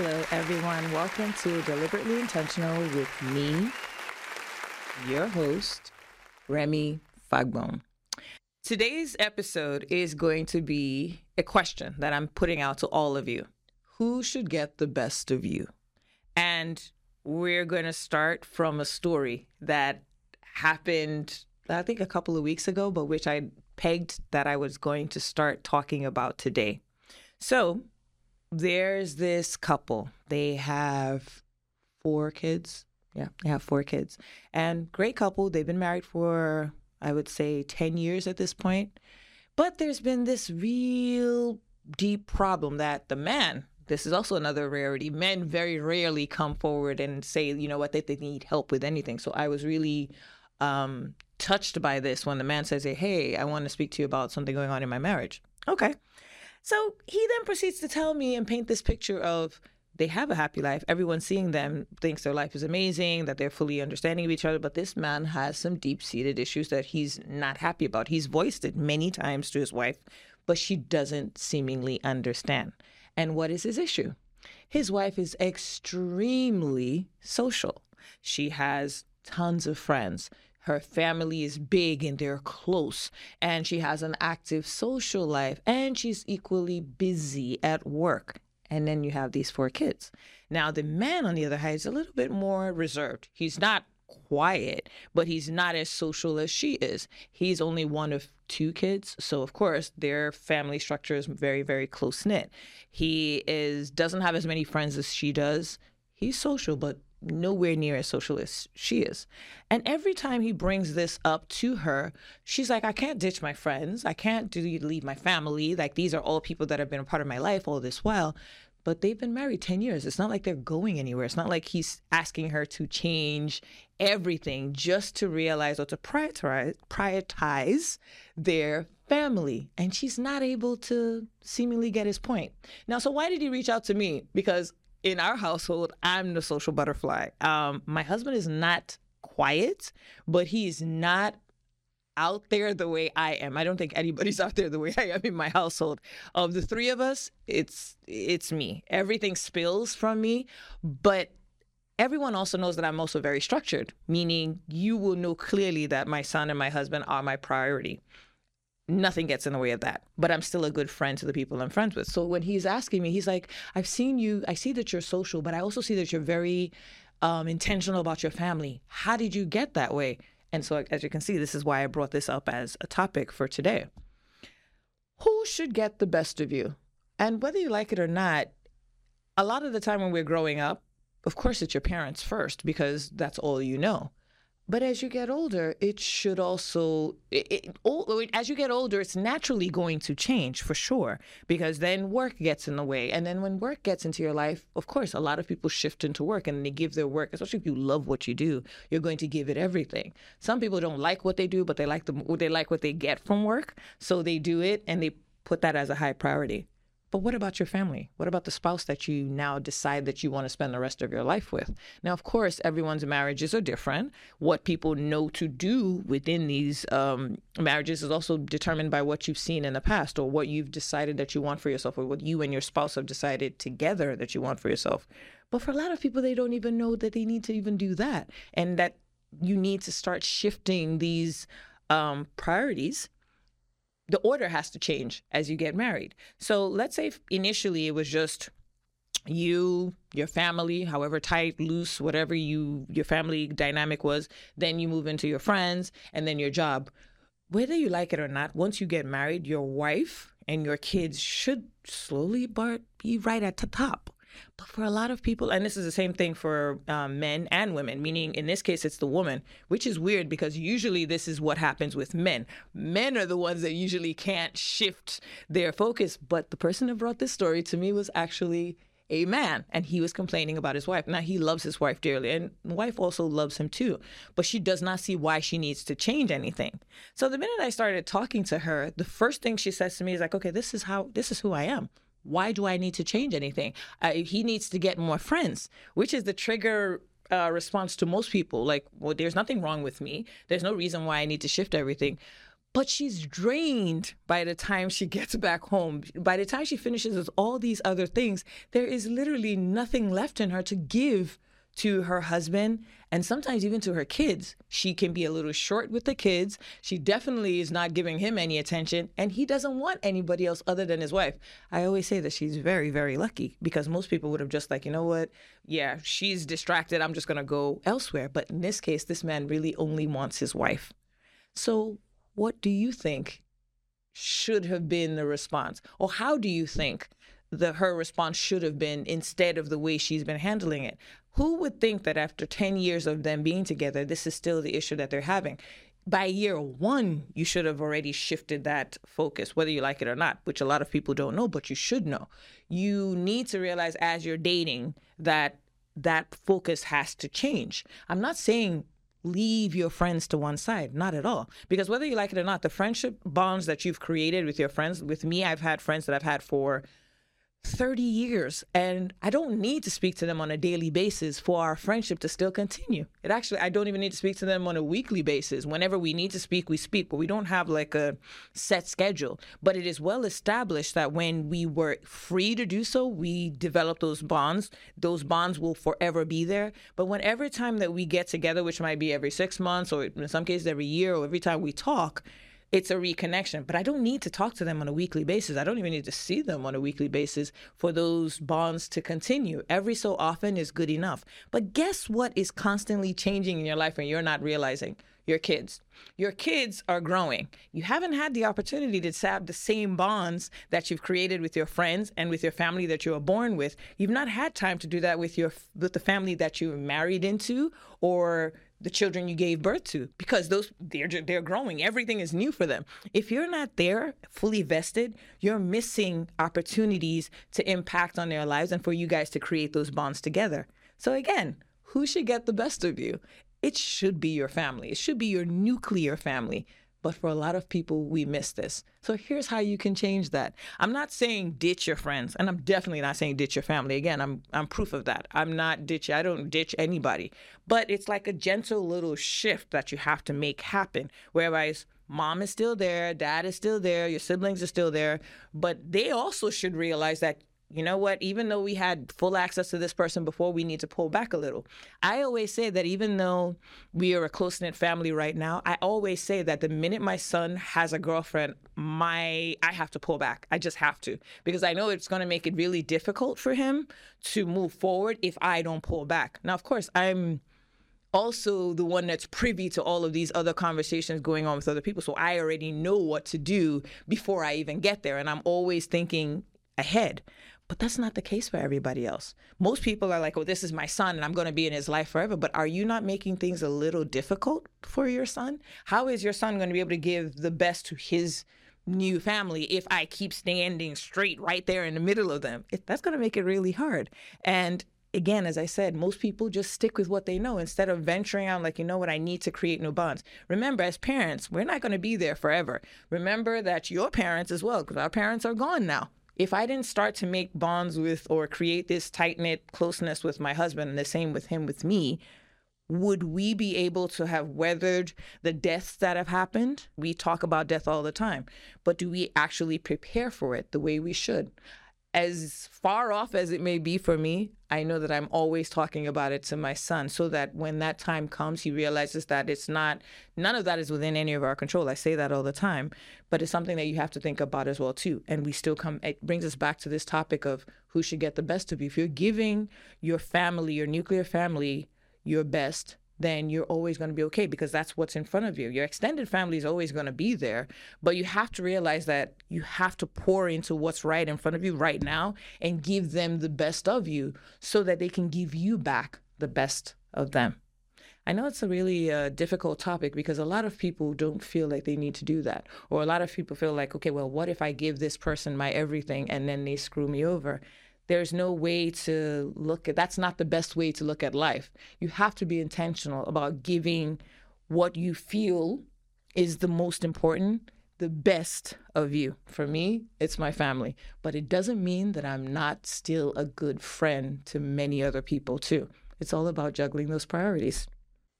Hello, everyone. Welcome to Deliberately Intentional with me, your host, Remy Fagbone. Today's episode is going to be a question that I'm putting out to all of you Who should get the best of you? And we're going to start from a story that happened, I think, a couple of weeks ago, but which I pegged that I was going to start talking about today. So, there's this couple. They have four kids. Yeah, they have four kids. And great couple. They've been married for, I would say, 10 years at this point. But there's been this real deep problem that the man, this is also another rarity, men very rarely come forward and say, you know what, that they need help with anything. So I was really um, touched by this when the man says, hey, I want to speak to you about something going on in my marriage. Okay. So he then proceeds to tell me and paint this picture of they have a happy life. Everyone seeing them thinks their life is amazing, that they're fully understanding of each other. But this man has some deep seated issues that he's not happy about. He's voiced it many times to his wife, but she doesn't seemingly understand. And what is his issue? His wife is extremely social. She has tons of friends. Her family is big and they're close, and she has an active social life, and she's equally busy at work. And then you have these four kids. Now, the man, on the other hand, is a little bit more reserved. He's not quiet, but he's not as social as she is. He's only one of two kids, so of course their family structure is very, very close knit. He is doesn't have as many friends as she does. He's social, but nowhere near as social as she is. And every time he brings this up to her, she's like, I can't ditch my friends. I can't do leave my family. Like these are all people that have been a part of my life all this while. But they've been married 10 years. It's not like they're going anywhere. It's not like he's asking her to change everything just to realize or to prioritize, prioritize their family. And she's not able to seemingly get his point. Now, so why did he reach out to me? Because in our household, I'm the social butterfly. Um, my husband is not quiet, but he's not out there the way I am. I don't think anybody's out there the way I am in my household. Of the three of us, it's it's me. Everything spills from me, but everyone also knows that I'm also very structured, meaning you will know clearly that my son and my husband are my priority nothing gets in the way of that. But I'm still a good friend to the people I'm friends with. So when he's asking me, he's like, I've seen you, I see that you're social, but I also see that you're very um, intentional about your family. How did you get that way? And so, as you can see, this is why I brought this up as a topic for today. Who should get the best of you? And whether you like it or not, a lot of the time when we're growing up, of course, it's your parents first because that's all you know. But as you get older, it should also, it, it, as you get older, it's naturally going to change for sure, because then work gets in the way. And then when work gets into your life, of course, a lot of people shift into work and they give their work, especially if you love what you do, you're going to give it everything. Some people don't like what they do, but they like the, they like what they get from work. So they do it and they put that as a high priority. But what about your family? What about the spouse that you now decide that you want to spend the rest of your life with? Now, of course, everyone's marriages are different. What people know to do within these um, marriages is also determined by what you've seen in the past or what you've decided that you want for yourself or what you and your spouse have decided together that you want for yourself. But for a lot of people, they don't even know that they need to even do that and that you need to start shifting these um, priorities the order has to change as you get married. So let's say initially it was just you, your family, however tight, loose, whatever you your family dynamic was, then you move into your friends and then your job. Whether you like it or not, once you get married, your wife and your kids should slowly but be right at the top. But for a lot of people, and this is the same thing for um, men and women, meaning in this case, it's the woman, which is weird because usually this is what happens with men. Men are the ones that usually can't shift their focus. But the person who brought this story to me was actually a man and he was complaining about his wife. Now he loves his wife dearly and the wife also loves him too, but she does not see why she needs to change anything. So the minute I started talking to her, the first thing she says to me is like, "Okay, this is how this is who I am why do I need to change anything? Uh, he needs to get more friends, which is the trigger uh, response to most people. Like, well, there's nothing wrong with me. There's no reason why I need to shift everything. but she's drained by the time she gets back home. By the time she finishes with all these other things, there is literally nothing left in her to give to her husband and sometimes even to her kids. She can be a little short with the kids. She definitely is not giving him any attention, and he doesn't want anybody else other than his wife. I always say that she's very, very lucky because most people would have just like, you know what? Yeah, she's distracted. I'm just going to go elsewhere. But in this case, this man really only wants his wife. So, what do you think should have been the response? Or how do you think the her response should have been instead of the way she's been handling it? Who would think that after 10 years of them being together, this is still the issue that they're having? By year one, you should have already shifted that focus, whether you like it or not, which a lot of people don't know, but you should know. You need to realize as you're dating that that focus has to change. I'm not saying leave your friends to one side. Not at all. Because whether you like it or not, the friendship bonds that you've created with your friends, with me, I've had friends that I've had for 30 years and I don't need to speak to them on a daily basis for our friendship to still continue. It actually I don't even need to speak to them on a weekly basis. Whenever we need to speak, we speak, but we don't have like a set schedule. But it is well established that when we were free to do so, we develop those bonds. Those bonds will forever be there. But whenever time that we get together, which might be every 6 months or in some cases every year or every time we talk, it's a reconnection. But I don't need to talk to them on a weekly basis. I don't even need to see them on a weekly basis for those bonds to continue. Every so often is good enough. But guess what is constantly changing in your life and you're not realizing? Your kids. Your kids are growing. You haven't had the opportunity to have the same bonds that you've created with your friends and with your family that you were born with. You've not had time to do that with your with the family that you were married into or the children you gave birth to because those they're they're growing. Everything is new for them. If you're not there fully vested you're missing opportunities to impact on their lives and for you guys to create those bonds together. So again who should get the best of you? It should be your family. It should be your nuclear family but for a lot of people, we miss this. So here's how you can change that. I'm not saying ditch your friends, and I'm definitely not saying ditch your family. Again, I'm I'm proof of that. I'm not ditch. I don't ditch anybody. But it's like a gentle little shift that you have to make happen. Whereas mom is still there, dad is still there, your siblings are still there, but they also should realize that you know what, even though we had full access to this person before, we need to pull back a little. I always say that even though we are a close knit family right now, I always say that the minute my son has a girlfriend, my I have to pull back. I just have to because I know it's going to make it really difficult for him to move forward if I don't pull back. Now, of course, I'm also the one that's privy to all of these other conversations going on with other people. So I already know what to do before I even get there. And I'm always thinking ahead. But that's not the case for everybody else. Most people are like, oh, this is my son and I'm going to be in his life forever. But are you not making things a little difficult for your son? How is your son going to be able to give the best to his new family if I keep standing straight right there in the middle of them? It, that's going to make it really hard. And again, as I said, most people just stick with what they know instead of venturing out, like, you know what, I need to create new bonds. Remember, as parents, we're not going to be there forever. Remember that your parents as well, because our parents are gone now if I didn't start to make bonds with or create this tight knit closeness with my husband and the same with him with me, would we be able to have weathered the deaths that have happened? We talk about death all the time, but do we actually prepare for it the way we should? As far off as it may be for me, I know that I'm always talking about it to my son so that when that time comes, he realizes that it's not, none of that is within any of our control. I say that all the time, but it's something that you have to think about as well, too. And we still come, it brings us back to this topic of who should get the best of you. If you're giving your family, your nuclear family, your best, then you're always going to be okay because that's what's in front of you. Your extended family is always going to be there, but you have to realize that you have to pour into what's right in front of you right now and give them the best of you so that they can give you back the best of them. I know it's a really uh, difficult topic because a lot of people don't feel like they need to do that. Or a lot of people feel like, okay, well, what if I give this person my everything and then they screw me over? There's no way to look at that's not the best way to look at life. You have to be intentional about giving what you feel is the most important, the best of you. For me, it's my family, but it doesn't mean that I'm not still a good friend to many other people too. It's all about juggling those priorities.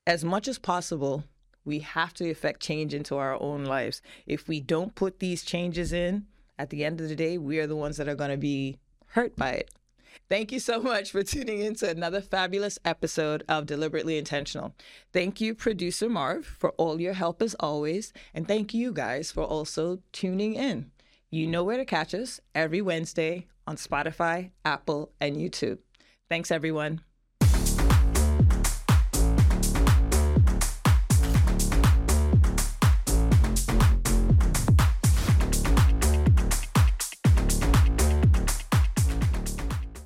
As much as possible, We have to effect change into our own lives. If we don't put these changes in, at the end of the day, we are the ones that are going to be hurt by it. Thank you so much for tuning in to another fabulous episode of Deliberately Intentional. Thank you, producer Marv, for all your help as always. And thank you guys for also tuning in. You know where to catch us every Wednesday on Spotify, Apple, and YouTube. Thanks, everyone.